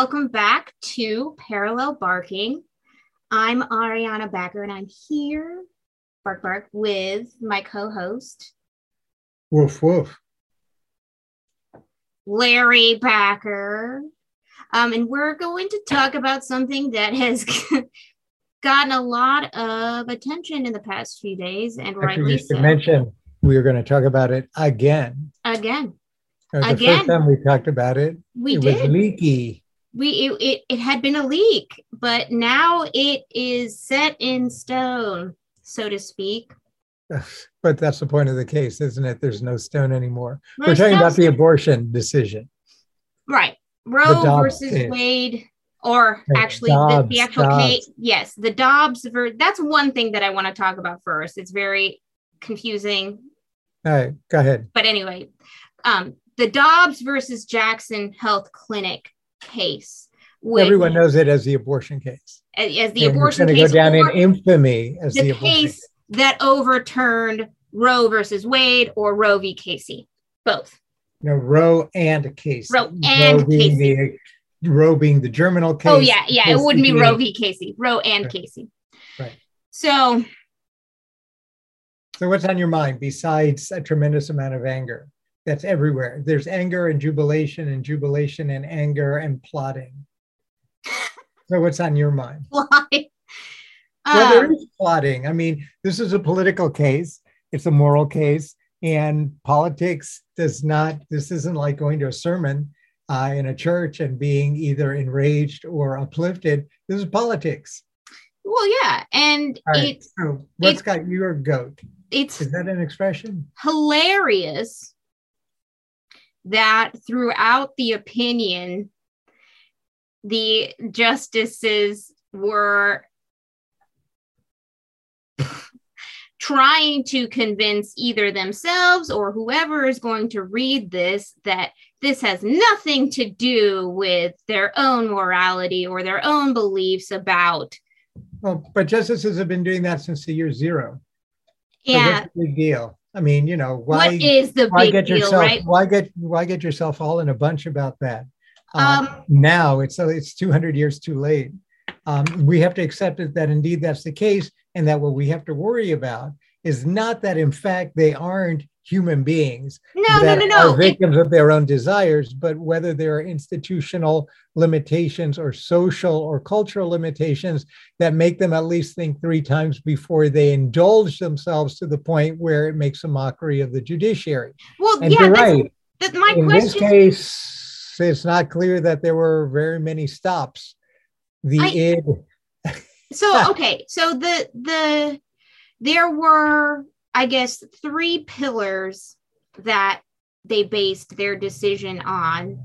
Welcome back to Parallel Barking. I'm Ariana Backer, and I'm here, Bark Bark, with my co host, Woof woof. Larry Backer. Um, and we're going to talk about something that has gotten a lot of attention in the past few days, and Actually, rightly so. mention, we are going to talk about it again. Again, Uh, the Again. first time we talked about it, we it did. was leaky. We it, it, it had been a leak, but now it is set in stone, so to speak. But that's the point of the case, isn't it? There's no stone anymore. We're talking about the abortion decision. right Roe versus case. Wade, or actually the, the actual Dobbs. case. Yes, the Dobbs. Ver- that's one thing that I want to talk about first. It's very confusing, All right, go ahead. but anyway, um, the Dobbs versus Jackson Health Clinic case. Everyone knows it as the abortion case. as, as the And abortion it's case. going to go down in infamy as the, the abortion case that overturned Roe versus Wade or Roe v. Casey. Both. No, Roe and Casey. Roe and being Casey. The, Roe being the germinal oh, case. oh yeah, yeah. It wouldn't be Roe v. Casey. Roe and Right. Casey. Right. So So what's on your mind besides a tremendous amount of anger? That's everywhere. There's anger and jubilation and jubilation and anger and plotting. So what's on your mind? why? well, there Um, is plotting. I mean, this is a political case. It's a moral case, and politics does not. This isn't like going to a sermon uh, in a church and being either enraged or uplifted. This is politics. well, yeah, and right. it's so what's it- got your goat? it's Is that an expression? hilarious that throughout the opinion, the justices were trying to convince either themselves or whoever is going to read this that this has nothing to do with their own morality or their own beliefs about Well, but justices have been doing that since the year zero. So yeah what's the big deal? I mean, you know, why what is the why get deal yourself right why get why get yourself all in a bunch about that? Uh, um now it's so it's 200 years too late. Um, we have to accept it that indeed that's the case, and that what we have to worry about is not that in fact they aren't human beings no no that no are no It- victims of their own desires, but whether there are institutional limitations or social or cultural limitations that make them at least think three times before they indulge themselves to the point where it makes a mockery of the judiciary. well And yeah you're that's, right. that's my In this case, it's not clear that there were very many stops. The I- id, so okay so the the there were i guess three pillars that they based their decision on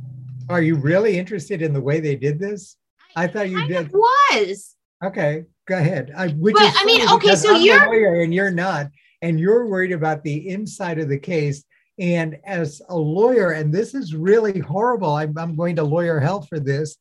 are you really interested in the way they did this? I thought you did. was Okay, go ahead. I, which But, I mean, okay, so I'm you're- a lawyer and you're not, and you're worried about the inside of the case. And as a lawyer, and this is really horrible. I'm, I'm going to lawyer hell for this.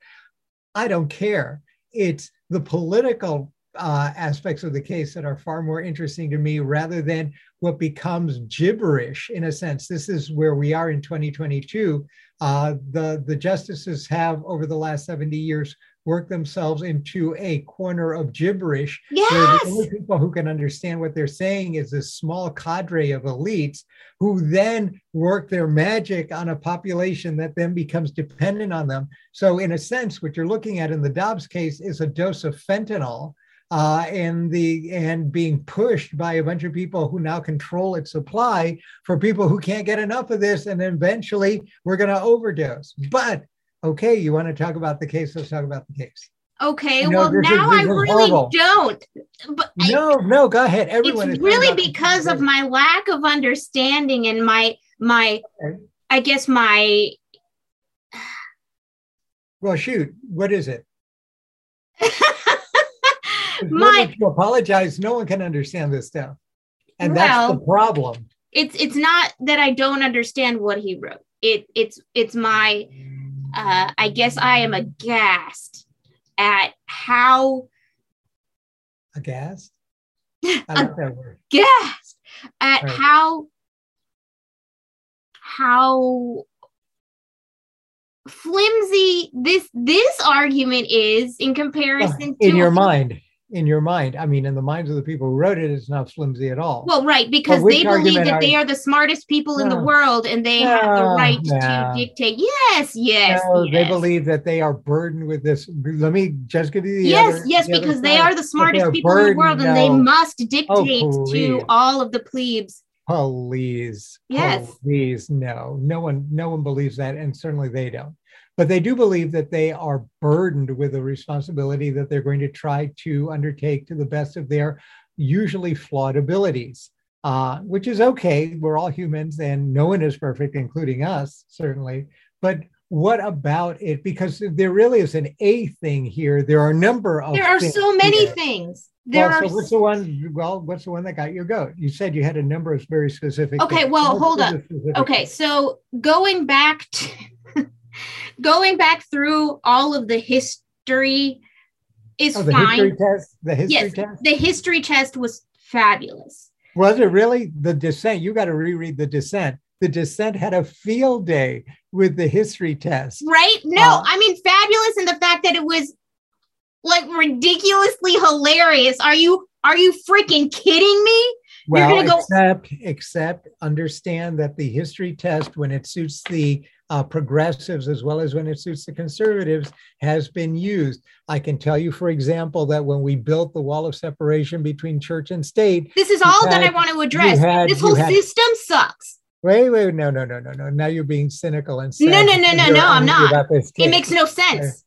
I don't care. It's the political uh, aspects of the case that are far more interesting to me rather than what becomes gibberish in a sense. This is where we are in 2022. Uh, the, the justices have, over the last 70 years, worked themselves into a corner of gibberish where yes the only people who can understand what they're saying is this small cadre of elites who then work their magic on a population that then becomes dependent on them. So, in a sense, what you're looking at in the Dobbs case is a dose of fentanyl. Uh, and the and being pushed by a bunch of people who now control its supply for people who can't get enough of this, and eventually we're going to overdose. But okay, you want to talk about the case? Let's talk about the case. okay you know, well is- now this i is really horrible. don't but I- No, no, go ahead. Everyone it's really because of my lack of understanding and my my Okay. i guess my Well, shoot, what is it? My to apologize. No one can understand this stuff, and that's the problem. it's it's not that I don't understand what he wrote. It it's it's my uh I guess I am aghast at how Aghast. I like that word. gasped at Right. how how flimsy this this argument is in comparison to in to your mind in your mind. I mean, in the minds of the people who wrote it, it's not flimsy at all. Well, right, because they believe that are, they are the smartest people in the world and they no, have the right no. to dictate. Yes, yes, yes, They believe that they are burdened with this. Let me just give you the Yes, other, yes, the because they are the smartest are people burdened, in the world and they must oh, dictate oh, to all of the plebes. Please. Yes. Please, no. No one, no one believes that, and certainly they don't. But they do believe that they are burdened with a responsibility that they're going to try to undertake to the best of their usually flawed abilities, uh, which is okay. We're all humans and no one is perfect, including us, certainly. But what about it? Because there really is an A thing here. There are a number of There are so many here. things. There well, are so what's the one? Well, what's the one that got your goat? You said you had a number of very specific. Okay, well, hold up. Okay, so going back to going back through all of the history is oh, the fine. History test, the history yes, test. The history test was fabulous. Was it really the dissent? You got to reread the dissent. The dissent had a field day with the history test. Right? No, uh, I mean fabulous in the fact that it was like ridiculously hilarious. Are you are you freaking kidding me? Well, go except except understand that the history test, when it suits the uh, progressives as well as when it suits the conservatives has been used. I can tell you, for example, that when we built the wall of separation between church and state, this is all had, that I want to address. Had, this whole had, system sucks. Wait, wait, no, no, no, no, no. Now you're being cynical and no, no, no, no, no. I'm not. It makes no sense.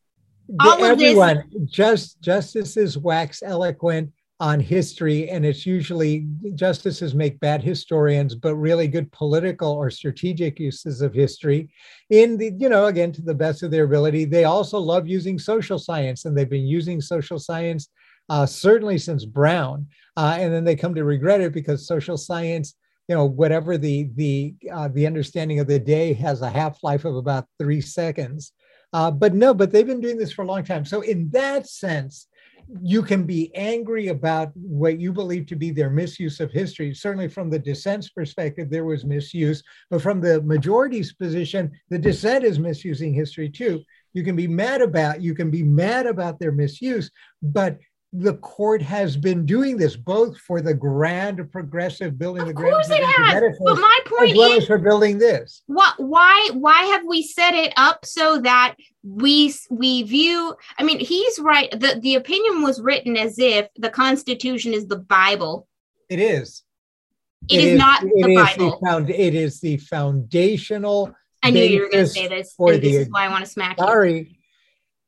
Uh, all everyone, of this, just justices wax eloquent on history, and it's usually justices make bad historians, but really good political or strategic uses of history. In the, you know, again, to the best of their ability, they also love using social science, and they've been using social science uh, certainly since Brown, uh, and then they come to regret it because social science, you know, whatever the the uh, the understanding of the day has a half life of about three seconds. Uh, but no, but they've been doing this for a long time. So in that sense you can be angry about what you believe to be their misuse of history. Certainly, from the dissent's perspective, there was misuse, but from the majority's position, the dissent is misusing history too. You can be mad about you can be mad about their misuse, but the court has been doing this both for the grand progressive building of the course grand it has but my point as well is as for building this. What why why have we set it up so that we we view i mean he's right the the opinion was written as if the constitution is the bible. It is. It, it is, is, not it the is bible. the found, it is the foundational I knew you were going to say this, and the, this is why I want to smack you. Sorry,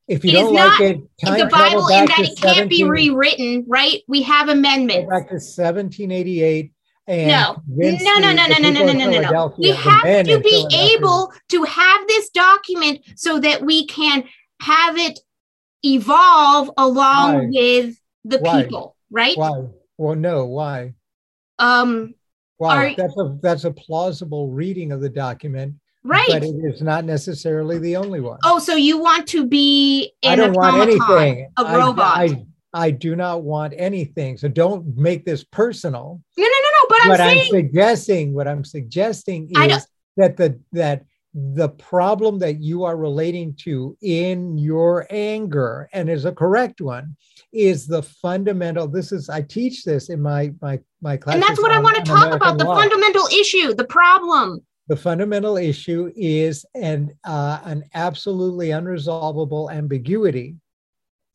if you it don't like it, time the Bible in that it can't be rewritten, right? We have amendments. Back to 1788. And no, no, no, no, no, no, no, no, no, no. We have to be able to have this document so that we can have it evolve along why? with the why? people, right? Why? Well, no, why? Um, why? That's a that's a plausible reading of the document Right. But it is not necessarily the only one. Oh, so you want to be I don't want anything. A robot. I, I, I, do not want anything. So don't make this personal. No, no, no, no. But I'm what saying, I'm suggesting, what I'm suggesting is that the that the problem that you are relating to in your anger and is a correct one is the fundamental this is i teach this in my my my class and that's what i want to talk American about the law. fundamental issue the problem the fundamental issue is an, uh, an absolutely unresolvable ambiguity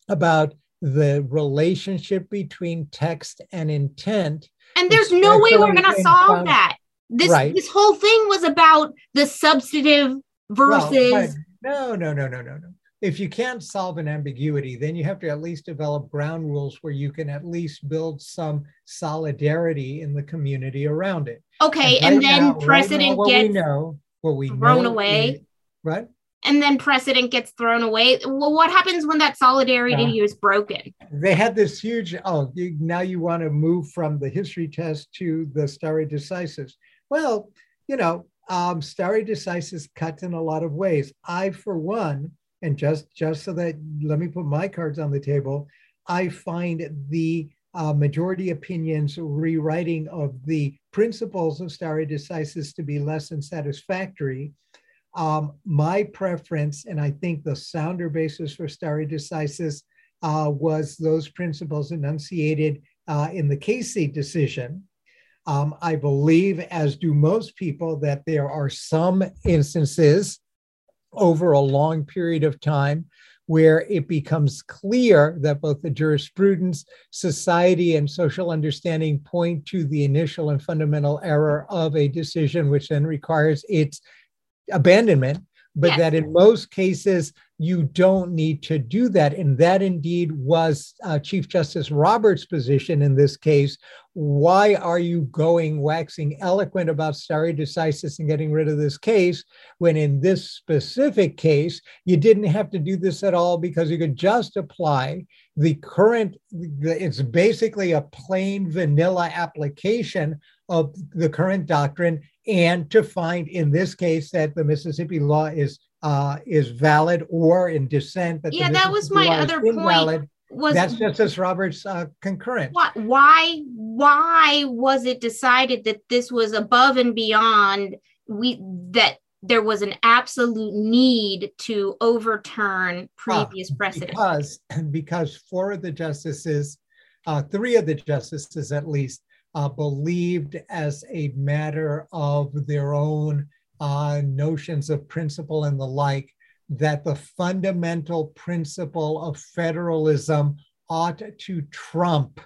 about the relationship between text and intent. And there's no way we're going to solve that. This right. this whole thing was about the substantive versus. Well, no, no, no, no, no, no if you can't solve an ambiguity, then you have to at least develop ground rules where you can at least build some solidarity in the community around it. Okay, and, right and then now, precedent right gets we know, what we thrown away. Is, right. And then precedent gets thrown away. Well, what happens when that solidarity is broken? They had this huge. Oh, you, now you want to move from the history test to the stare decisis. Well, you know, um, stare decisis cuts in a lot of ways. I, for one, and just just so that let me put my cards on the table, I find the uh, majority opinions rewriting of the principles of stare decisis to be less than satisfactory. Um, my preference, and I think the sounder basis for stare decisis uh, was those principles enunciated uh, in the Casey decision. Um, I believe, as do most people, that there are some instances over a long period of time where it becomes clear that both the jurisprudence, society, and social understanding point to the initial and fundamental error of a decision, which then requires its abandonment, but yes. that in most cases, you don't need to do that. And that indeed was uh, Chief Justice Roberts' position in this case. Why are you going waxing eloquent about stare decisis and getting rid of this case when in this specific case, you didn't have to do this at all because you could just apply the current, it's basically a plain vanilla application of the current doctrine and to find in this case that the Mississippi law is uh, is valid or in dissent. That yeah, that was my other point. Was that's Justice Roberts' uh, concurrence. Why, why? Why was it decided that this was above and beyond we that there was an absolute need to overturn previous uh, precedent? Because because four of the justices, uh, three of the justices at least, uh, believed as a matter of their own uh, notions of principle and the like, that the fundamental principle of federalism ought to trump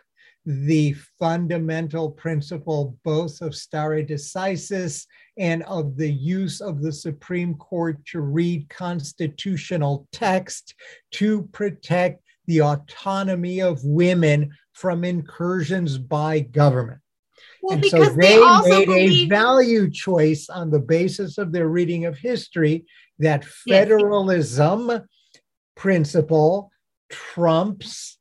the fundamental principle both of stare decisis and of the use of the Supreme Court to read constitutional text to protect the autonomy of women from incursions by government. Well, and so they, they made believe- a value choice on the basis of their reading of history that federalism yes. principle trumps.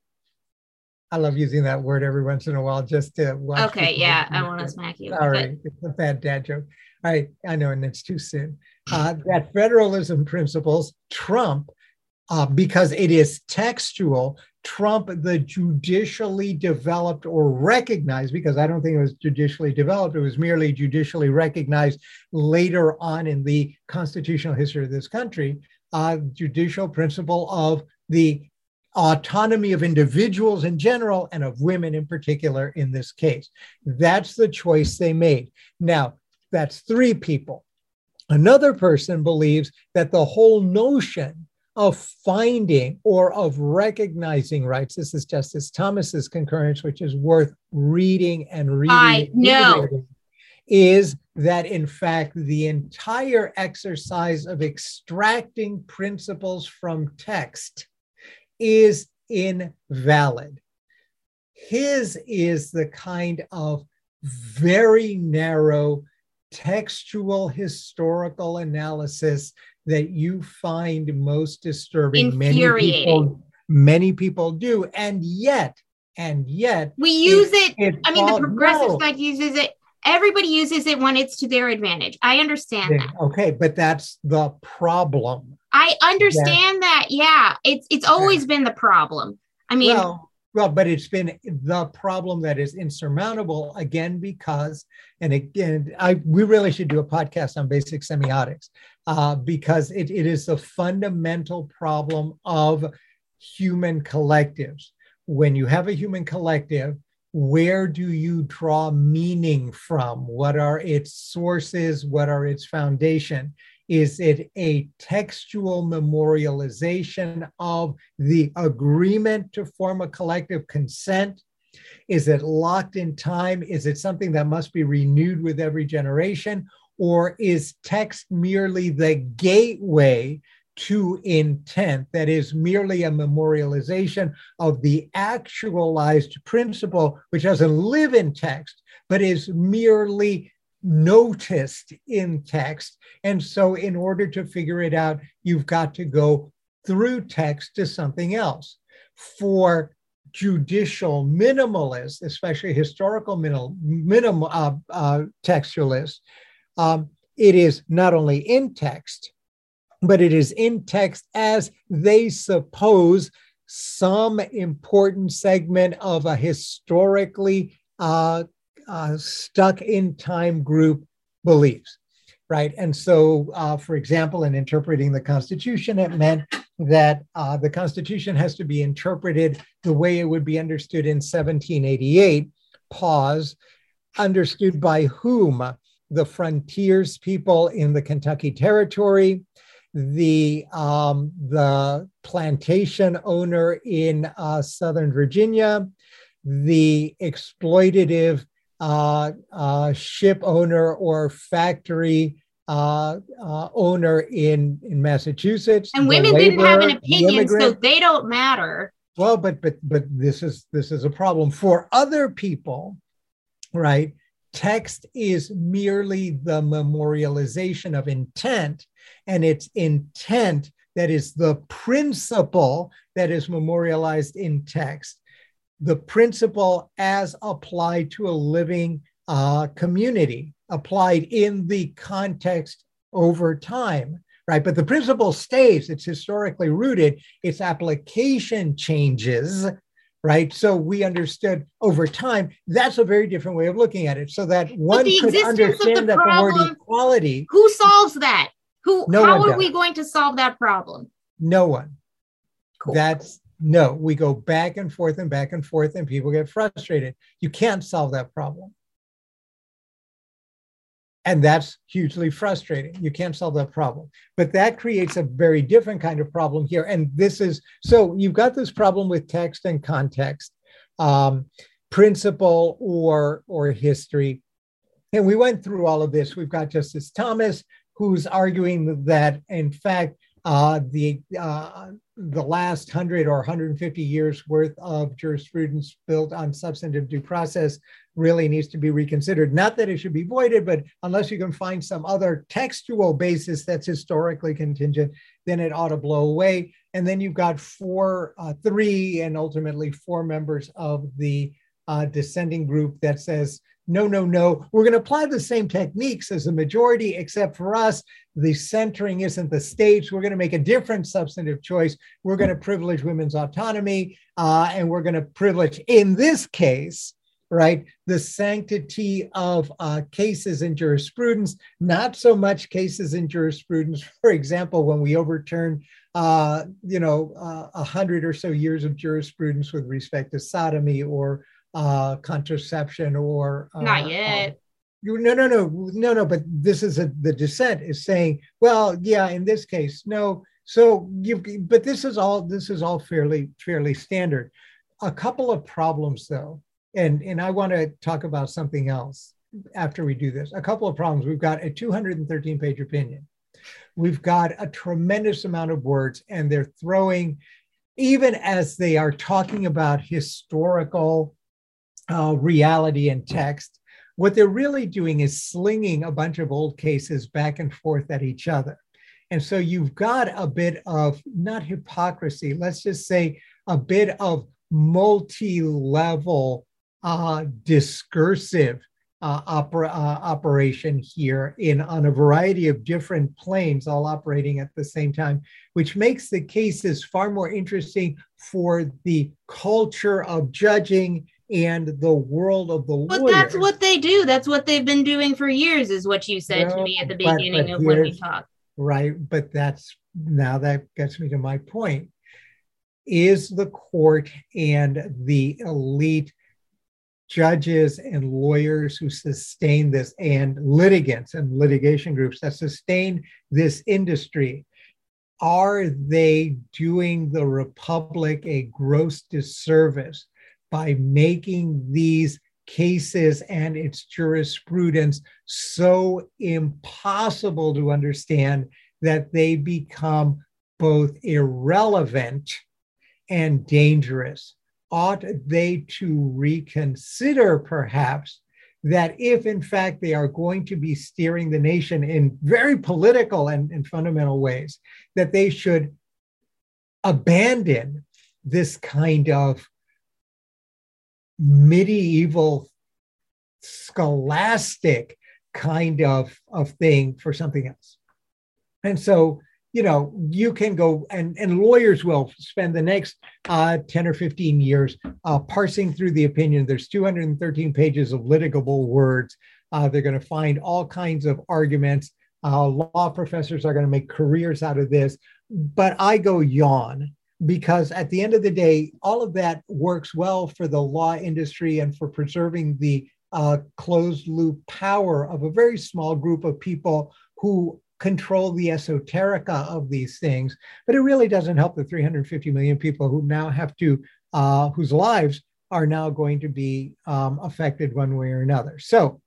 I love using that word every once in a while just to watch. Okay, yeah, I want to smack you. All right, but... it's a bad dad joke. All right, I know, and it's too soon. Uh, that federalism principles trump uh, because it is textual, trump the judicially developed or recognized, because I don't think it was judicially developed, it was merely judicially recognized later on in the constitutional history of this country, uh, judicial principle of the autonomy of individuals in general and of women in particular in this case. That's the choice they made. Now, that's three people. Another person believes that the whole notion of finding or of recognizing rights. This is Justice Thomas's concurrence, which is worth reading and reading. I know. Is that in fact the entire exercise of extracting principles from text is invalid. His is the kind of very narrow textual historical analysis that you find most disturbing. Many people, many people do, and yet, and yet, we use it. it, it I mean, the progressive no. side uses it. Everybody uses it when it's to their advantage. I understand yeah, that. Okay, but that's the problem. I understand that. that. Yeah, it's it's always yeah. been the problem. I mean, well, well, but it's been the problem that is insurmountable again because, and again, I we really should do a podcast on basic semiotics uh, because it, it is the fundamental problem of human collectives. When you have a human collective, where do you draw meaning from? What are its sources? What are its foundation? Is it a textual memorialization of the agreement to form a collective consent? Is it locked in time? Is it something that must be renewed with every generation? Or is text merely the gateway to intent that is merely a memorialization of the actualized principle, which doesn't live in text, but is merely noticed in text. And so, in order to figure it out, you've got to go through text to something else. For judicial minimalists, especially historical minimal, minim, uh, uh, textualists, um, it is not only in text, but it is in text as they suppose some important segment of a historically uh, uh, stuck in time group beliefs, right? And so, uh, for example, in interpreting the Constitution, it meant that uh, the Constitution has to be interpreted the way it would be understood in 1788. Pause. Understood by whom? The frontiers people in the Kentucky Territory, the um, the plantation owner in uh, Southern Virginia, the exploitative uh, uh, ship owner or factory uh, uh, owner in in Massachusetts. And women laborer, didn't have an opinion, so they don't matter. Well, but but but this is this is a problem for other people, right? Text is merely the memorialization of intent, and it's intent that is the principle that is memorialized in text the principle as applied to a living uh, community, applied in the context over time, right? But the principle stays, it's historically rooted, its application changes, right? So we understood over time, that's a very different way of looking at it. So that one could understand that problem, the word equality. Who solves that? Who no how are does. we going to solve that problem? No one. Cool. That's no, we go back and forth and back and forth, and people get frustrated. You can't solve that problem. And that's hugely frustrating. You can't solve that problem. But that creates a very different kind of problem here. And this is so you've got this problem with text and context, um, principle or, or history. And we went through all of this. We've got Justice Thomas, who's arguing that, in fact, uh, the uh, the last 100 or 150 years worth of jurisprudence built on substantive due process really needs to be reconsidered. Not that it should be voided, but unless you can find some other textual basis that's historically contingent, then it ought to blow away. And then you've got four, uh, three, and ultimately four members of the uh, dissenting group that says no, no, no. We're going to apply the same techniques as the majority, except for us, the centering isn't the states. We're going to make a different substantive choice. We're going to privilege women's autonomy, uh, and we're going to privilege, in this case, right, the sanctity of uh, cases in jurisprudence, not so much cases in jurisprudence. For example, when we overturn, uh, you know, uh, a hundred or so years of jurisprudence with respect to sodomy or uh, contraception or uh, not yet. Uh, you, no, no, no, no, no. But this is a, the dissent is saying, well, yeah, in this case, no. So you, but this is all this is all fairly fairly standard. A couple of problems though, and and I want to talk about something else after we do this. A couple of problems. We've got a 213 page opinion. We've got a tremendous amount of words, and they're throwing, even as they are talking about historical uh, reality and text. What they're really doing is slinging a bunch of old cases back and forth at each other. And so you've got a bit of not hypocrisy, let's just say a bit of multi level uh, discursive uh, opera, uh, operation here in on a variety of different planes, all operating at the same time, which makes the cases far more interesting for the culture of judging and the world of the but that's what they do. That's what they've been doing for years is what you said well, to me at the beginning but, but of when we talked. Right but that's now that gets me to my point. Is the court and the elite judges and lawyers who sustain this and litigants and litigation groups that sustain this industry are they doing the republic a gross disservice by making these cases and its jurisprudence so impossible to understand that they become both irrelevant and dangerous. Ought they to reconsider, perhaps, that if in fact they are going to be steering the nation in very political and, and fundamental ways, that they should abandon this kind of medieval scholastic kind of, of thing for something else. And so, you know, you can go and, and lawyers will spend the next uh, 10 or 15 years uh, parsing through the opinion. There's 213 pages of litigable words. Uh, they're going to find all kinds of arguments Uh, law professors are going to make careers out of this. But I go yawn because at the end of the day, all of that works well for the law industry and for preserving the uh, closed loop power of a very small group of people who control the esoterica of these things. But it really doesn't help the 350 million people who now have to, uh, whose lives are now going to be um, affected one way or another. So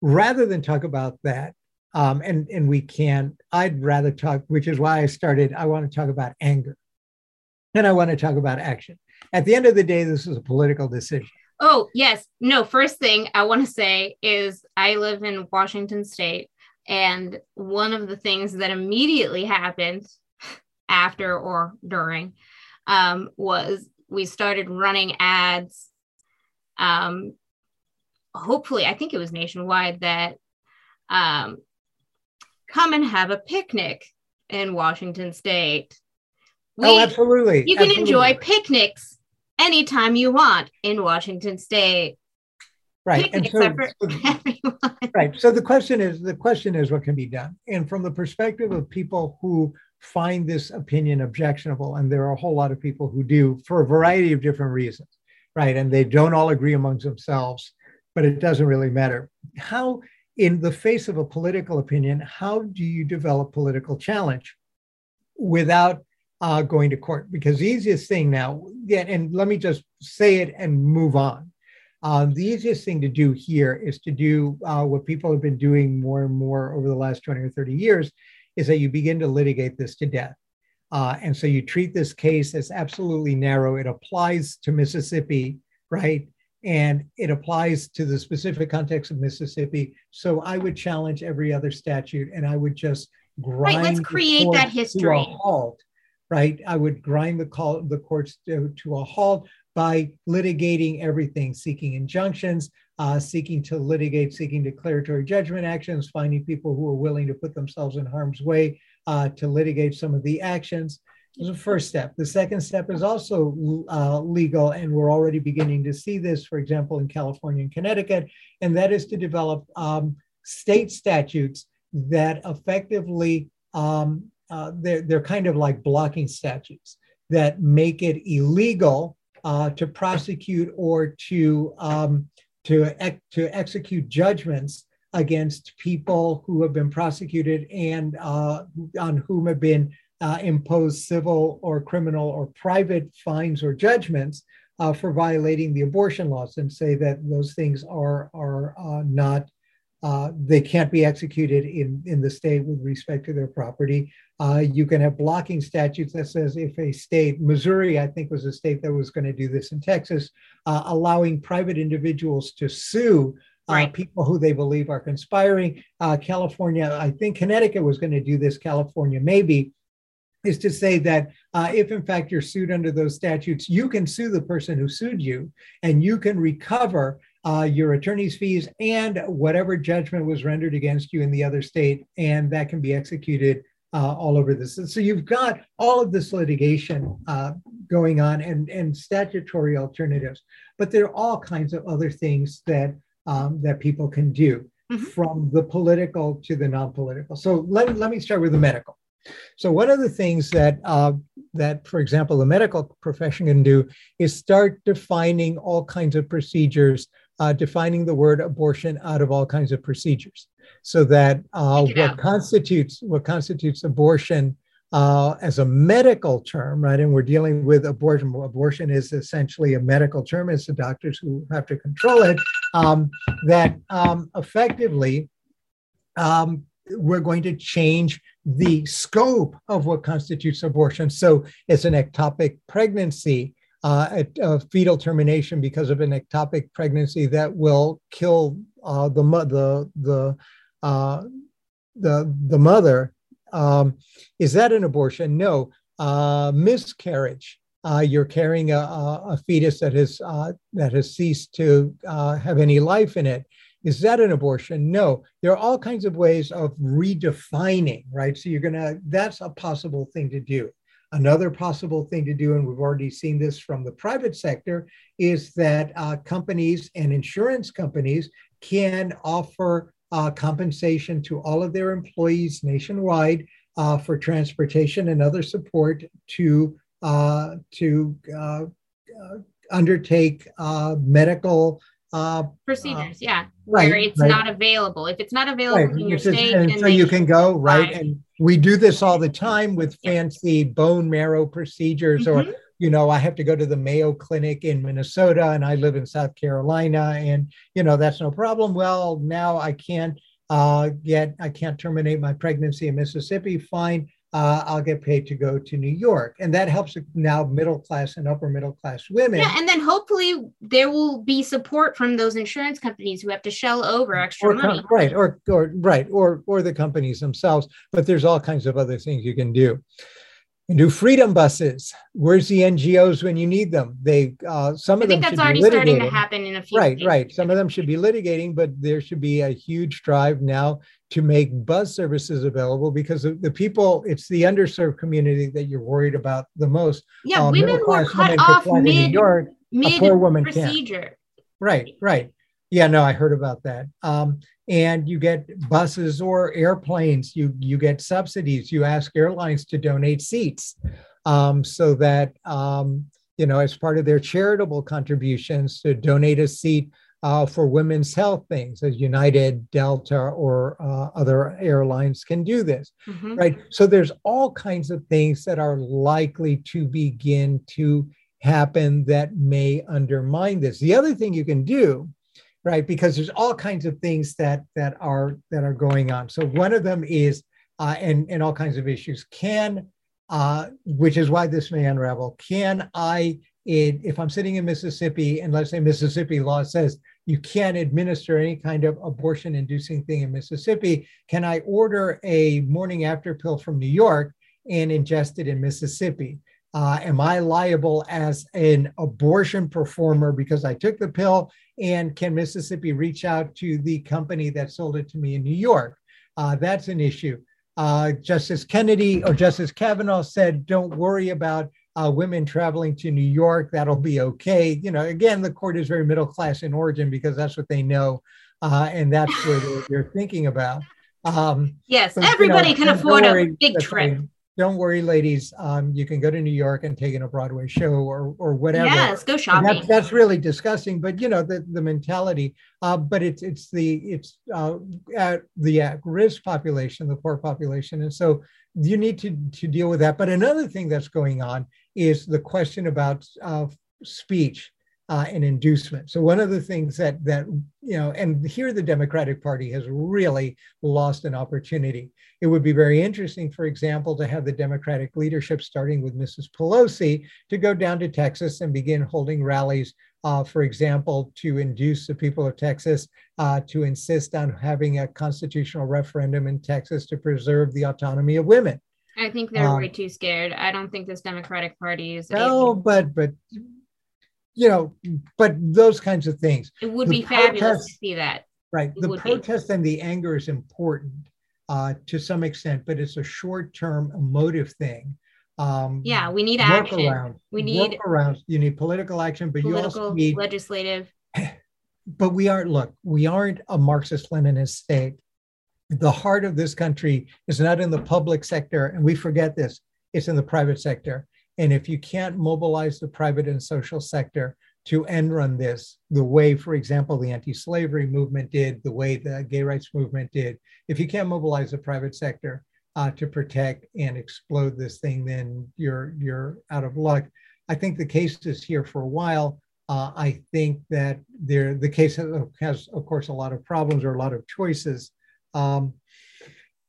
rather than talk about that, um, and, and we can, I'd rather talk, which is why I started, I want to talk about anger and I want to talk about action. At the end of the day, this is a political decision. Oh, yes. No, first thing I want to say is I live in Washington State. And one of the things that immediately happened after or during um, was we started running ads. Um, hopefully, I think it was nationwide that um, come and have a picnic in Washington State. We, oh, absolutely. You can absolutely. enjoy picnics anytime you want in Washington State. Right. and so, so right. So the question is the question is what can be done? And from the perspective of people who find this opinion objectionable, and there are a whole lot of people who do for a variety of different reasons, right? And they don't all agree amongst themselves, but it doesn't really matter. How in the face of a political opinion, how do you develop political challenge without uh, going to court? Because the easiest thing now, yeah, and let me just say it and move on. Um, the easiest thing to do here is to do uh, what people have been doing more and more over the last 20 or 30 years is that you begin to litigate this to death. Uh, and so you treat this case as absolutely narrow. It applies to Mississippi, right? and it applies to the specific context of Mississippi. So I would challenge every other statute, and I would just grind. Right, let's create that history. Halt, right? I would grind the call the courts to, to a halt by litigating everything, seeking injunctions, uh, seeking to litigate, seeking declaratory judgment actions, finding people who are willing to put themselves in harm's way uh, to litigate some of the actions is the first step. The second step is also uh, legal, and we're already beginning to see this, for example, in California and Connecticut, and that is to develop um, state statutes that effectively um, uh, they're, they're kind of like blocking statutes that make it illegal uh, to prosecute or to um, to ec- to execute judgments against people who have been prosecuted and uh, on whom have been uh, impose civil or criminal or private fines or judgments uh, for violating the abortion laws and say that those things are, are uh, not, uh, they can't be executed in, in the state with respect to their property. Uh, you can have blocking statutes that says if a state, Missouri, I think was a state that was going to do this in Texas, uh, allowing private individuals to sue Right. people who they believe are conspiring. California, I think Connecticut was going to do this, California maybe is to say that uh, if in fact you're sued under those statutes, you can sue the person who sued you and you can recover uh, your attorney's fees and whatever judgment was rendered against you in the other state, and that can be executed uh, all over this. So you've got all of this litigation uh, going on and, and statutory alternatives, but there are all kinds of other things that um, that people can do, mm-hmm. from the political to the non-political. So let, let me start with the medical. So one of the things that uh, that, for example, the medical profession can do is start defining all kinds of procedures, uh, defining the word abortion out of all kinds of procedures, so that uh, what out. constitutes what constitutes abortion uh, as a medical term, right? And we're dealing with abortion. Abortion is essentially a medical term. It's the doctors who have to control it. Um, that um, effectively um, we're going to change the scope of what constitutes abortion. So it's an ectopic pregnancy, uh, a, a, fetal termination because of an ectopic pregnancy that will kill uh, the the the uh, the the mother. Um, is that an abortion? No. Uh, miscarriage. Uh, you're carrying a, a, fetus that has uh, that has ceased to have any life in it. Is that an abortion? No. There are all kinds of ways of redefining, right? So you're to, that's a possible thing to do. Another possible thing to do, and we've already seen this from the private sector, is that uh, companies and insurance companies can offer uh, compensation to all of their employees nationwide uh, for transportation and other support to uh, to uh, uh, undertake medical procedures. yeah, right, where it's right. not available. If it's not available right. in your state, so you can go right. And we do this all the time with fancy bone marrow procedures mm-hmm. or you know, I have to go to the Mayo Clinic in Minnesota and I live in South Carolina and, you know, that's no problem. Well, now I can't uh, get, I can't terminate my pregnancy in Mississippi. Fine. Uh, I'll get paid to go to New York. And that helps now middle class and upper middle class women. Yeah. And then hopefully there will be support from those insurance companies who have to shell over extra or, money. Right. Or, or, right. Or, or the companies themselves. But there's all kinds of other things you can do do freedom buses. Where's the NGOs when you need them? They uh, some of them I think that's already starting to happen in a few. Right, right. Some of them should be litigating, but there should be a huge drive now to make bus services available because the people, it's the underserved community that you're worried about the most. Yeah, um, women were cut off mid, York, mid procedure. Can't. Right, right. Yeah, no, I heard about that. Um, and you get buses or airplanes you you get subsidies. You ask airlines to donate seats um, so that um, you know as part of their charitable contributions to donate a seat uh, for women's health things as united delta or uh, other airlines can do this mm-hmm. right? So there's all kinds of things that are likely to begin to happen that may undermine this. The other thing you can do right? Because there's all kinds of things that that are that are going on. So one of them is uh, and and all kinds of issues. Can uh, which is why this may unravel. Can I, it, if I'm sitting in Mississippi and let's say Mississippi law says you can't administer any kind of abortion inducing thing in Mississippi, can I order a morning after pill from New York and ingest it in Mississippi? Uh, am I liable as an abortion performer because I took the pill and can Mississippi reach out to the company that sold it to me in New York? Uh, that's an issue. Uh, Justice Kennedy or Justice Kavanaugh said, don't worry about uh, women traveling to New York. That'll be okay. You know, again, the court is very middle class in origin because that's what they know. Uh, and that's what they're, thinking about. Um, yes, everybody you know, can afford worry, a big trip don't worry, ladies. Um, you can go to New York and take in a Broadway show or or whatever. Yes, go shopping. That's, that's, really disgusting, but you know the the mentality. Uh, but it's it's the it's uh, at the at risk population, the poor population, and so you need to to deal with that. But another thing that's going on is the question about uh, speech uh, and inducement. So one of the things that that you know, and here the Democratic Party has really lost an opportunity. It would be very interesting, for example, to have the Democratic leadership, starting with Mrs. Pelosi, to go down to Texas and begin holding rallies. Uh, for example, to induce the people of Texas uh, to insist on having a constitutional referendum in Texas to preserve the autonomy of women. I think they're um, way too scared. I don't think this Democratic Party is. No, but but you know, but those kinds of things. It would the be protest, fabulous to see that. Right. It the protest be. and the anger is important uh, to some extent, but it's a short term emotive thing. Um, yeah, we need action. Around, we need around. You need political action, but political, you also need legislative. But we aren't. Look, we aren't a Marxist Leninist state. The heart of this country is not in the public sector, and we forget this. It's in the private sector. And if you can't mobilize the private and social sector to end run this, the way, for example, the anti slavery movement did, the way the gay rights movement did, if you can't mobilize the private sector uh, to protect and explode this thing, then you're, you're out of luck. I think the case is here for a while. Uh, I think that there, the case has, has, of course, a lot of problems or a lot of choices. Um,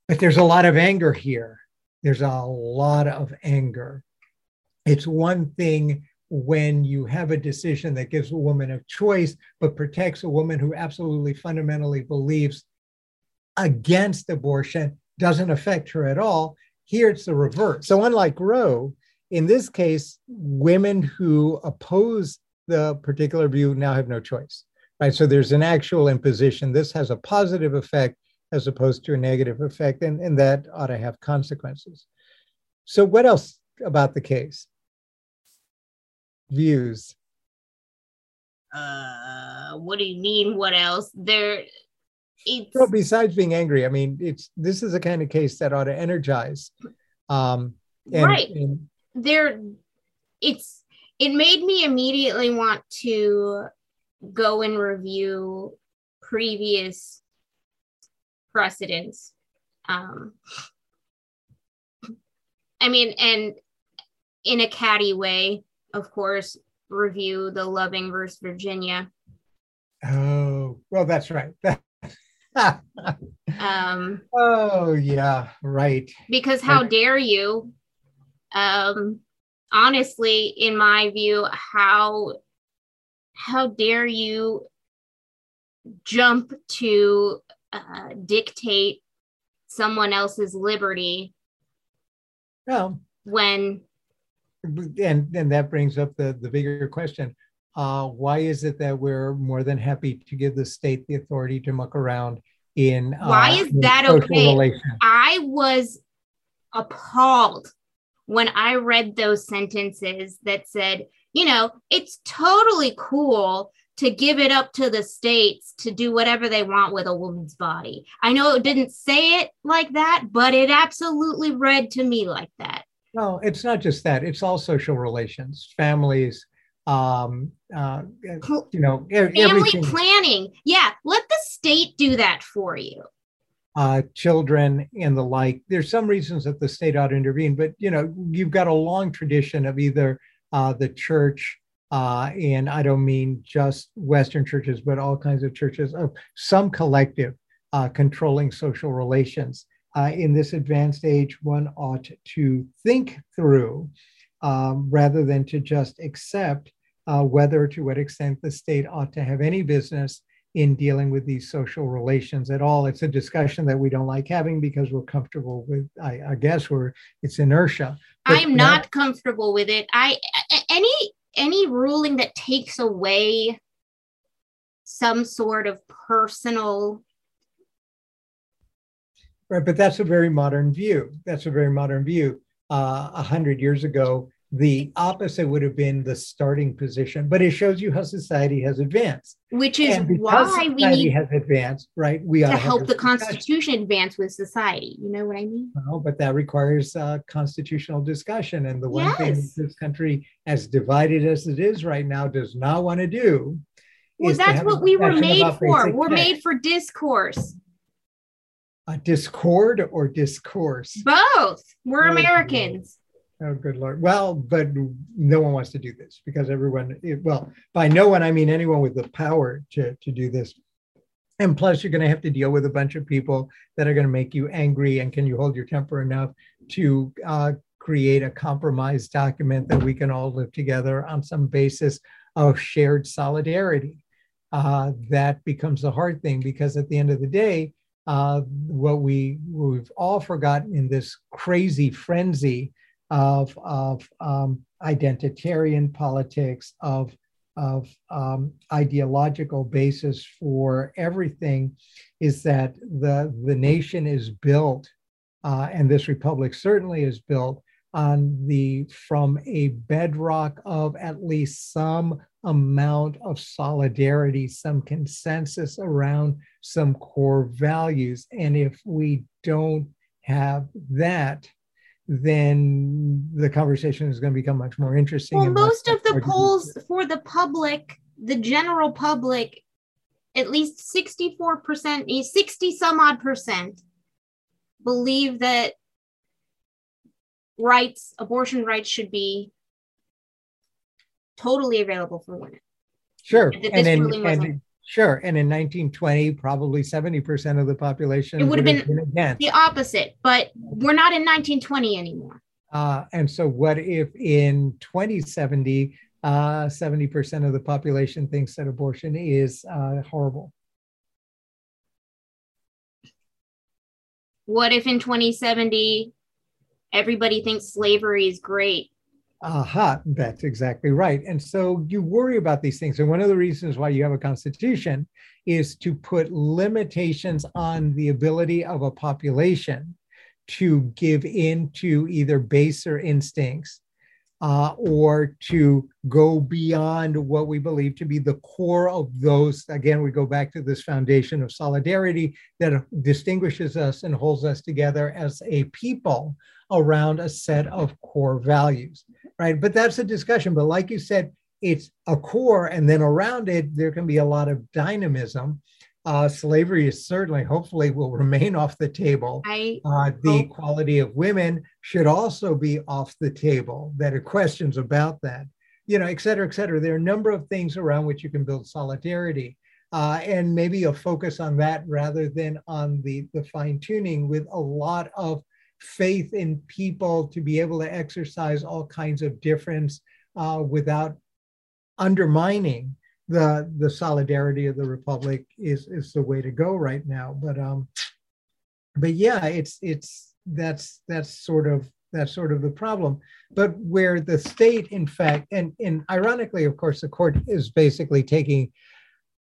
but there's a lot of anger here. There's a lot of anger. It's one thing when you have a decision that gives a woman a choice, but protects a woman who absolutely fundamentally believes against abortion, doesn't affect her at all. Here it's the reverse. So, unlike Roe, in this case, women who oppose the particular view now have no choice, right? So, there's an actual imposition. This has a positive effect as opposed to a negative effect, and, and that ought to have consequences. So, what else about the case? Views? Uh, what do you mean? What else? There, it's Well, besides being angry, I mean, it's this is a kind of case that ought to energize. Um, and, Right. and- there it's it made me immediately want to go and review previous precedents um i mean and in a catty way of course review the loving versus virginia oh, well, that's right. um oh, yeah, right. because how Right. dare you um honestly in my view how how dare you jump to uh, dictate someone else's liberty Well, when and and that brings up the the bigger question. Uh, why is it that we're more than happy to give the state the authority to muck around in uh, Why is in that okay? relations? i was appalled when i read those sentences that said you know it's totally cool to give it up to the states to do whatever they want with a woman's body. I know it didn't say it like that, but it absolutely read to me like that. No, it's not just that. It's all social relations, families, um, uh, you know, Family everything. planning. Yeah, let the state do that for you. uh, children and the like. There's some reasons that the state ought to intervene, but you know, you've got a long tradition of either uh, the church, uh, and I don't mean just Western churches, but all kinds of churches of some collective uh, controlling social relations. Uh, in this advanced age, one ought to think through um, rather than to just accept uh, whether to what extent the state ought to have any business in dealing with these social relations at all. It's a discussion that we don't like having because we're comfortable with, I, I guess we're, it's inertia. But I'm not comfortable with it. I any any ruling that takes away some sort of personal Right, but that's a very modern view. That's a very modern view. Uh, A hundred years ago, the opposite would have been the starting position, but it shows you how society has advanced. which is why we society need has advanced, right? We to help the discussion. constitution advance with society you know what i mean Well, but that requires uh, constitutional discussion. And the one thing this country, as divided as it is right now, does not want to do. well that's what we were made for we're facts. made for discourse Uh, discord or discourse. both we're americans Oh, good lord. Well, but no one wants to do this because everyone, well, by no one, I mean anyone with the power to, to do this. And plus, you're going to have to deal with a bunch of people that are going to make you angry. And can you hold your temper enough to uh, create a compromise document that we can all live together on some basis of shared solidarity? Uh, that becomes the hard thing because at the end of the day, uh, what we we've all forgotten in this crazy frenzy of, of um, identitarian politics, of, of um, ideological basis for everything, is that the, the nation is built, uh, and this republic certainly is built on the from a bedrock of at least some amount of solidarity, some consensus around some core values. And if we don't have that, then the conversation is going to become much more interesting. well most of the polls for the public the general public at least 64% 60 some odd percent believe that rights abortion rights should be totally available for women Sure. And in, ruling and sure. And in 1920, probably 70% of the population It would have been- against. the opposite but we're not in 1920 anymore Uh, and so, what if in 2070, uh, 70% of the population thinks that abortion is uh, horrible? what if in 2070 everybody thinks slavery is great Aha, that's exactly right. And so you worry about these things. And one of the reasons why you have a constitution is to put limitations on the ability of a population to give in to either baser instincts uh, or to go beyond what we believe to be the core of those. Again, we go back to this foundation of solidarity that distinguishes us and holds us together as a people around a set of core values, right? But that's a discussion. But like you said, it's a core, and then around it, there can be a lot of dynamism. Uh, slavery is certainly, hopefully, will remain off the table. I Uh, the hope- equality of women should also be off the table. That are questions about that, you know, et cetera, et cetera. There are a number of things around which you can build solidarity. Uh, and maybe a focus on that rather than on the, the fine tuning with a lot of faith in people to be able to exercise all kinds of difference uh, without undermining the the solidarity of the republic is is the way to go right now but um but yeah it's it's that's that's sort of that's sort of the problem. But where the state in fact and and ironically of course the court is basically taking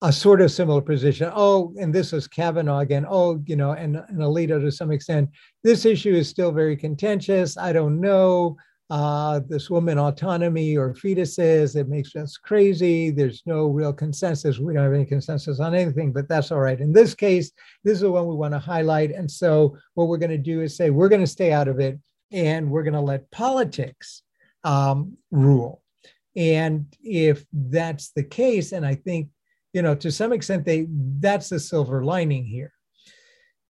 a sort of similar position. Oh and this is kavanaugh again. Oh you know and, and alito to some extent. This issue is still very contentious. I don't know uh, this woman autonomy or fetuses. It makes us crazy. There's no real consensus. We don't have any consensus on anything, but that's all right. In this case, this is the one we want to highlight. And so, what we're going to do is say we're going to stay out of it and we're going to let politics um, rule. And if that's the case, and I think, you know, to some extent, they that's the silver lining here.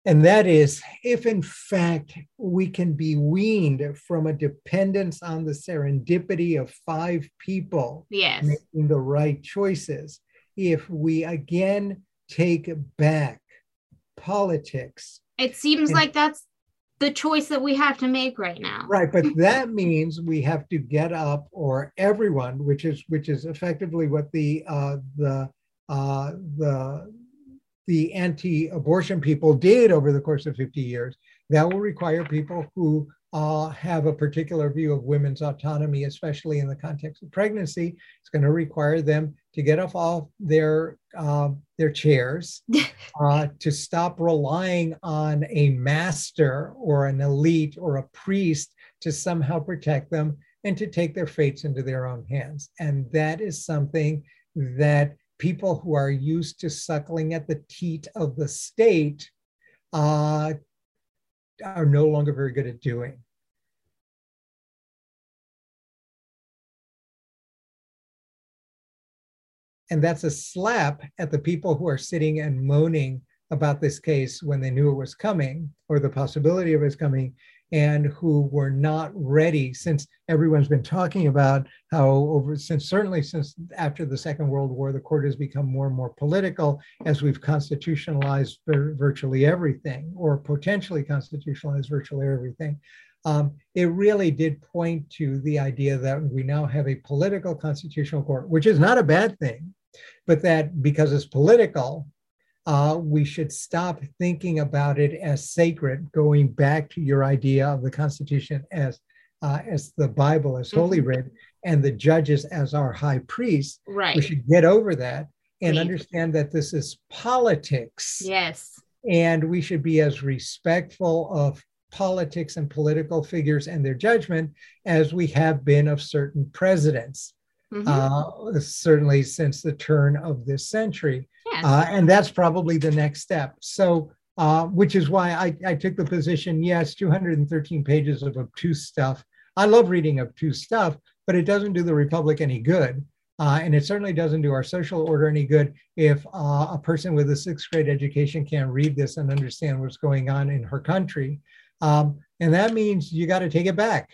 And that is if, in fact, we can be weaned from a dependence on the serendipity of five people yes. making the right choices, if we again take back politics. It seems And- like that's the choice that we have to make right now. Right, but that means we have to get up, or everyone, which is which is effectively what the uh, the uh, the the anti-abortion people did over the course of 50 years. That will require people who uh, have a particular view of women's autonomy, especially in the context of pregnancy. It's going to require them to get off all their uh, their chairs, uh, to stop relying on a master or an elite or a priest to somehow protect them, and to take their fates into their own hands. And that is something that people who are used to suckling at the teat of the state uh, are no longer very good at doing. And that's a slap at the people who are sitting and moaning about this case when they knew it was coming or the possibility of it coming and who were not ready since everyone's been talking about how over since certainly since after the second world war the court has become more and more political as we've constitutionalized vir- virtually everything or potentially constitutionalized virtually everything. Um, it really did point to the idea that we now have a political constitutional court which is not a bad thing but that because it's political uh, we should stop thinking about it as sacred, going back to your idea of the Constitution as uh, as the Bible as holy Mhm. writ, and the judges as our high priest. Right. We should get over that and Please. understand that this is politics, Yes. and we should be as respectful of politics and political figures and their judgment as we have been of certain presidents, Mhm. uh, certainly since the turn of this century. Uh, and that's probably the next step. So, uh, which is why I, I took the position yes, 213 pages of obtuse stuff. I love reading obtuse stuff, but it doesn't do the Republic any good. Uh, and it certainly doesn't do our social order any good if uh, a person with a sixth grade education can't read this and understand what's going on in her country. Um, and that means you got to take it back.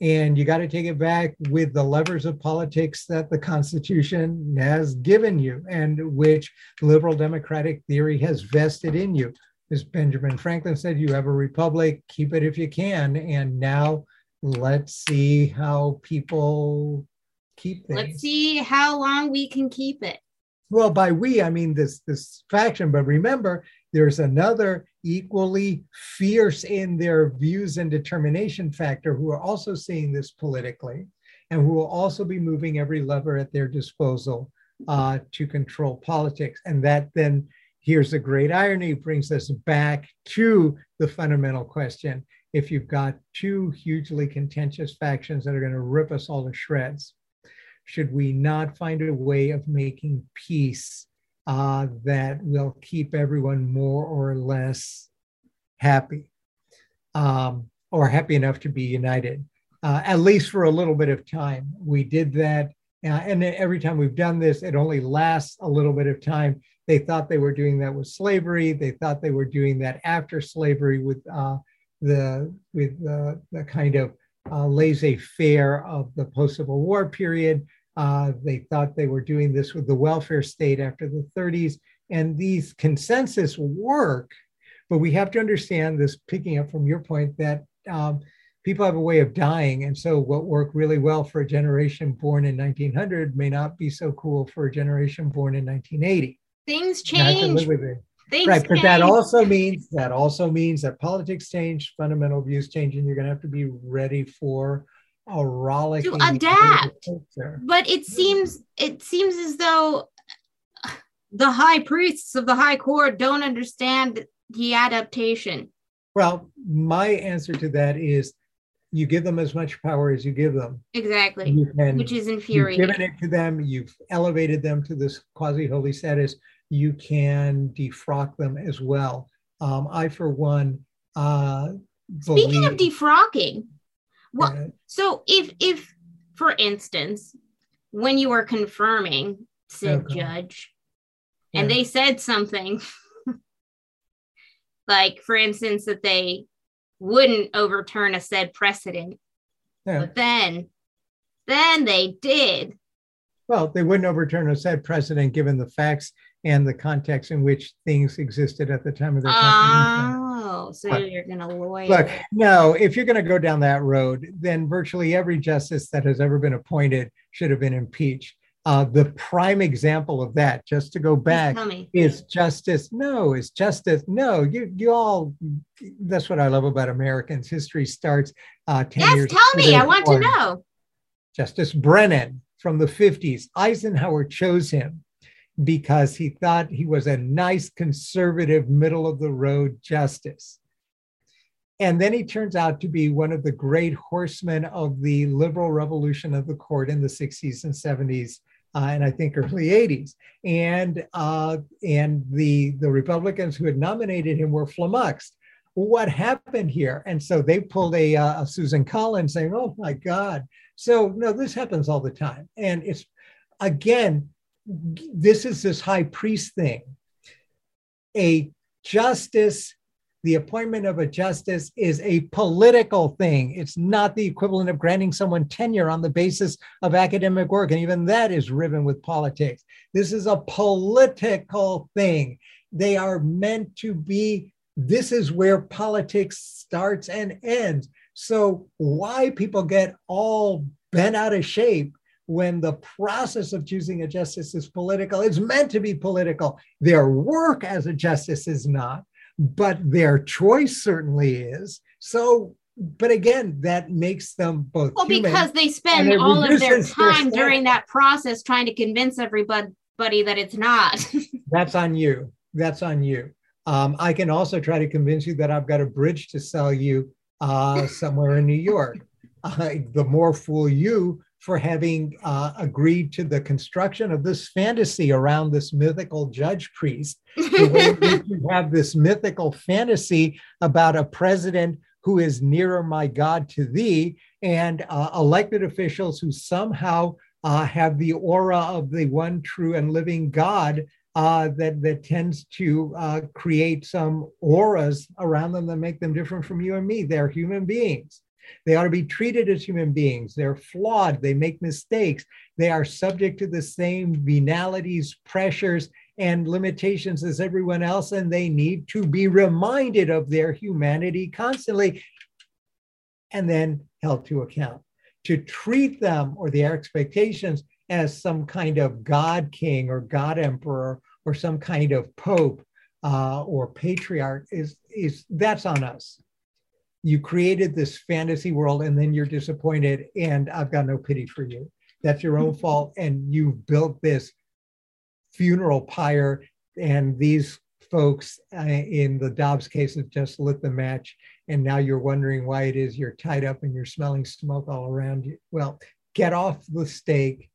And you got to take it back with the levers of politics that the Constitution has given you and which liberal democratic theory has vested in you. As Benjamin Franklin said, you have a republic, keep it if you can. And now let's see how people keep things. Let's see how long we can keep it. Well, by we, I mean this this faction. But remember, there's another equally fierce in their views and determination factor who are also seeing this politically and who will also be moving every lever at their disposal uh, to control politics. And that then, here's the great irony, brings us back to the fundamental question if you've got two hugely contentious factions that are going to rip us all to shreds? Should we not find a way of making peace uh, that will keep everyone more or less happy um, or happy enough to be united, uh, at least for a little bit of time? We did that. Uh, and every time we've done this, it only lasts a little bit of time. They thought they were doing that with slavery. They thought they were doing that after slavery with uh, the with the, the kind of uh, laissez-faire of the post-Civil War period. Uh, they thought they were doing this with the welfare state after the 30s. And these consensus work, but we have to understand this, picking up from your point, that um, people have a way of dying. And so what worked really well for a generation born in 1900 may not be so cool for a generation born in 1980. Things change. Things right, but that also means that also means that politics change, fundamental views change, and you're going to have to be ready for a rollicking to adapt. But it seems it seems as though the high priests of the high court don't understand the adaptation. Well, my answer to that is you give them as much power as you give them. Exactly. Can, which is infuriating. You've given it to them, you've elevated them to this quasi holy status you can defrock them as well. Um, I, for one, uh, speaking believe, of defrocking, Uh, so if if for instance, when you were confirming said okay. judge, and they said something like, for instance, that they wouldn't overturn a said precedent, yeah. but then then they did. Well, they wouldn't overturn a said precedent given the facts and the context in which things existed at the time of their Oh, so but, you're going to lawyer. Look, no, if you're going to go down that road, then virtually every justice that has ever been appointed should have been impeached. Uh, the prime example of that, just to go back, is Justice. No, is Justice. No, you you all. That's what I love about Americans. History starts uh, ten yes, years. Yes, tell me. I want to know. Justice Brennan from the 50s. Eisenhower chose him because he thought he was a nice, conservative, middle of the road justice. And then he turns out to be one of the great horsemen of the liberal revolution of the court in the 60s and 70s. Uh, and I think early 80s. And uh, and the the Republicans who had nominated him were flummoxed. What happened here? And so they pulled a, uh, a Susan Collins saying, "Oh my God!" So no, this happens all the time, and it's again this is this high priest thing. A justice, the appointment of a justice is a political thing. It's not the equivalent of granting someone tenure on the basis of academic work. And even that is riven with politics. This is a political thing. They are meant to be, this is where politics starts and ends. So, why people get all bent out of shape when the process of choosing a justice is political, it's meant to be political. Their work as a justice is not, but their choice certainly is. So, but again, that makes them both. Well, because they spend all of their time their during that process trying to convince everybody that it's not. That's on you. That's on you. Um, I can also try to convince you that I've got a bridge to sell you uh, somewhere in New York. Uh, the more fool you, for having uh, agreed to the construction of this fantasy around this mythical judge priest. you have this mythical fantasy about a president who is nearer my God to thee, and uh, elected officials who somehow uh, have the aura of the one true and living God uh, that, that tends to uh, create some auras around them that make them different from you and me. They're human beings. They ought to be treated as human beings. They're flawed. They make mistakes. They are subject to the same venalities, pressures, and limitations as everyone else, and they need to be reminded of their humanity constantly and then held to account. To treat them or their expectations as some kind of God king or God emperor or some kind of pope uh, or patriarch is, is that's on us you created this fantasy world and then you're disappointed and i've got no pity for you that's your own fault and you've built this funeral pyre and these folks uh, in the Dobbs case have just lit the match, and now you're wondering why it is you're tied up and you're smelling smoke all around you. Well, get off the stake,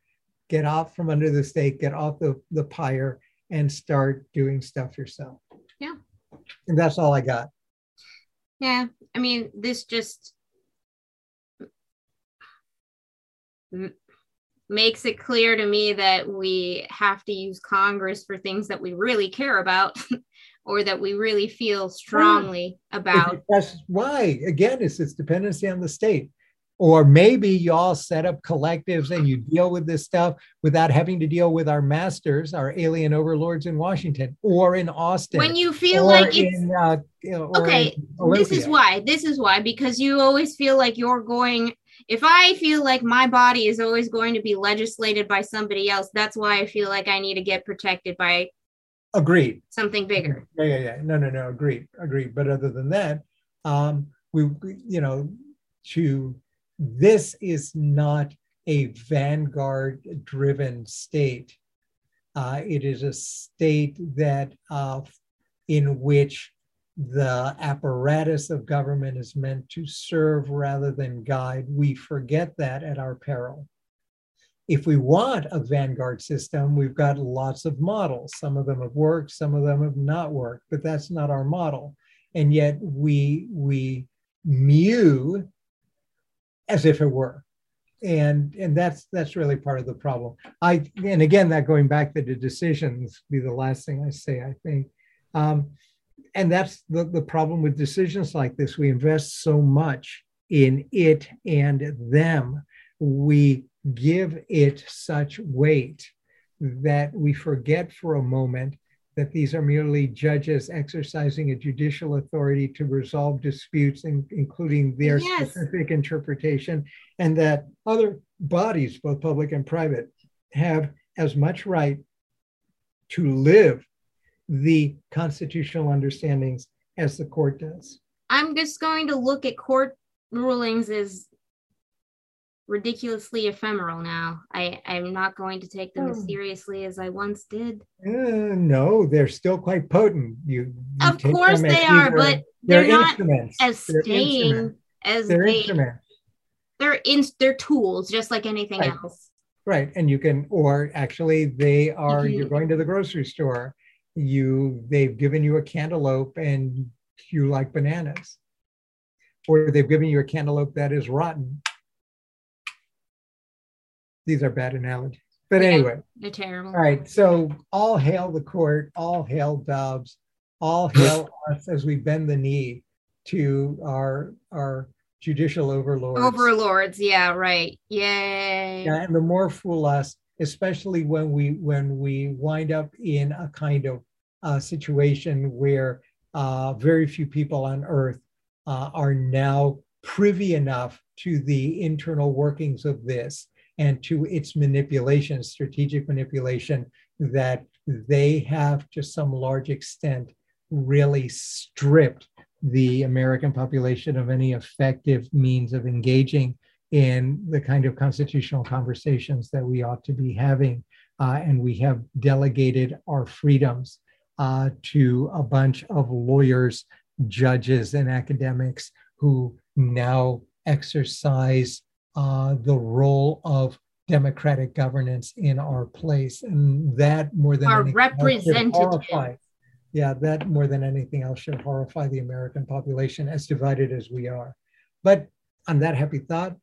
get off from under the stake, get off the, the pyre, and start doing stuff yourself. Yeah. And that's all I got. Yeah. I mean, this just makes it clear to me that we have to use Congress for things that we really care about or that we really feel strongly about. That's why, again, it's its dependency on the state. Or maybe you all set up collectives and you deal with this stuff without having to deal with our masters, our alien overlords in Washington or in Austin. When you feel like it's in, uh, okay, this is why. This is why because you always feel like you're going if I feel like my body is always going to be legislated by somebody else, that's why I feel like I need to get protected by agreed something bigger. Yeah, yeah, yeah. No, no, no. Agreed, agreed. But other than that, um, we, you know, to this is not a vanguard-driven state. Uh, it is a state that uh, in which the apparatus of government is meant to serve rather than guide. We forget that at our peril. If we want a vanguard system, we've got lots of models. Some of them have worked, some of them have not worked, but that's not our model. And yet we we mew as if it were. And and that's that's really part of the problem. I and again that going back to the decisions be the last thing I say, I think. Um, and that's the, the problem with decisions like this. We invest so much in it and them. We give it such weight that we forget for a moment that these are merely judges exercising a judicial authority to resolve disputes, in, including their yes. specific interpretation, and that other bodies, both public and private, have as much right to live the constitutional understandings as the court does. I'm just going to look at court rulings as ridiculously ephemeral now. I, I'm not going to take them oh. as seriously as I once did. Uh, no, they're still quite potent. You, you of course they are, but they're, they're not as staying as they're they, instruments. They're in they're tools, just like anything right. else. Right, and you can, or actually, they are. You are going to the grocery store, you they've given you a cantaloupe and you like bananas or they've given you a cantaloupe that is rotten these are bad analogies. But yeah, anyway. They're terrible. All right. So all hail the court all hail dobbs all hail us as we bend the knee to our our judicial overlords. Overlords. Yeah right. Yay. Yeah, and the more fool us especially when we when we wind up in a kind of uh, situation where uh, very few people on Earth uh, are now privy enough to the internal workings of this and to its manipulation, strategic manipulation, that they have to some large extent really stripped the American population of any effective means of engaging in the kind of constitutional conversations that we ought to be having. Uh, and we have delegated our freedoms uh, to a bunch of lawyers, judges, and academics who now exercise uh, the role of democratic governance in our place. And that more than our representative. Yeah, that more than anything else should horrify the American population as divided as we are. But on that happy thought,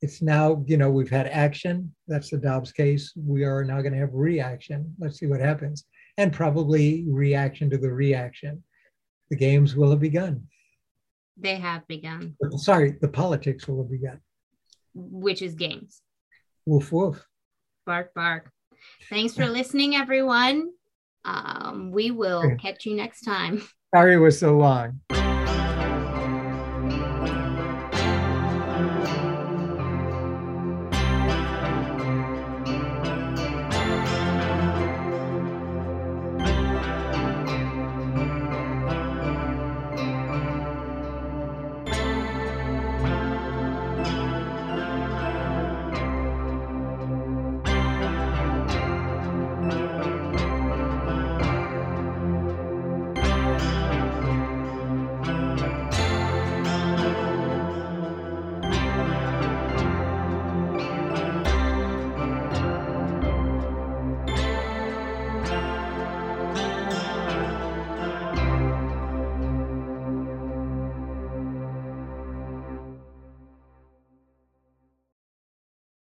it's now, you know, we've had action. That's the Dobbs case. We are now going to have reaction. Let's see what happens. And probably reaction to the reaction. The games will have begun. They have begun. Sorry, the politics will have begun. Which is games. Woof, woof. Bark, bark. Thanks for listening, everyone. Um, we will catch you next time. Sorry it was so long.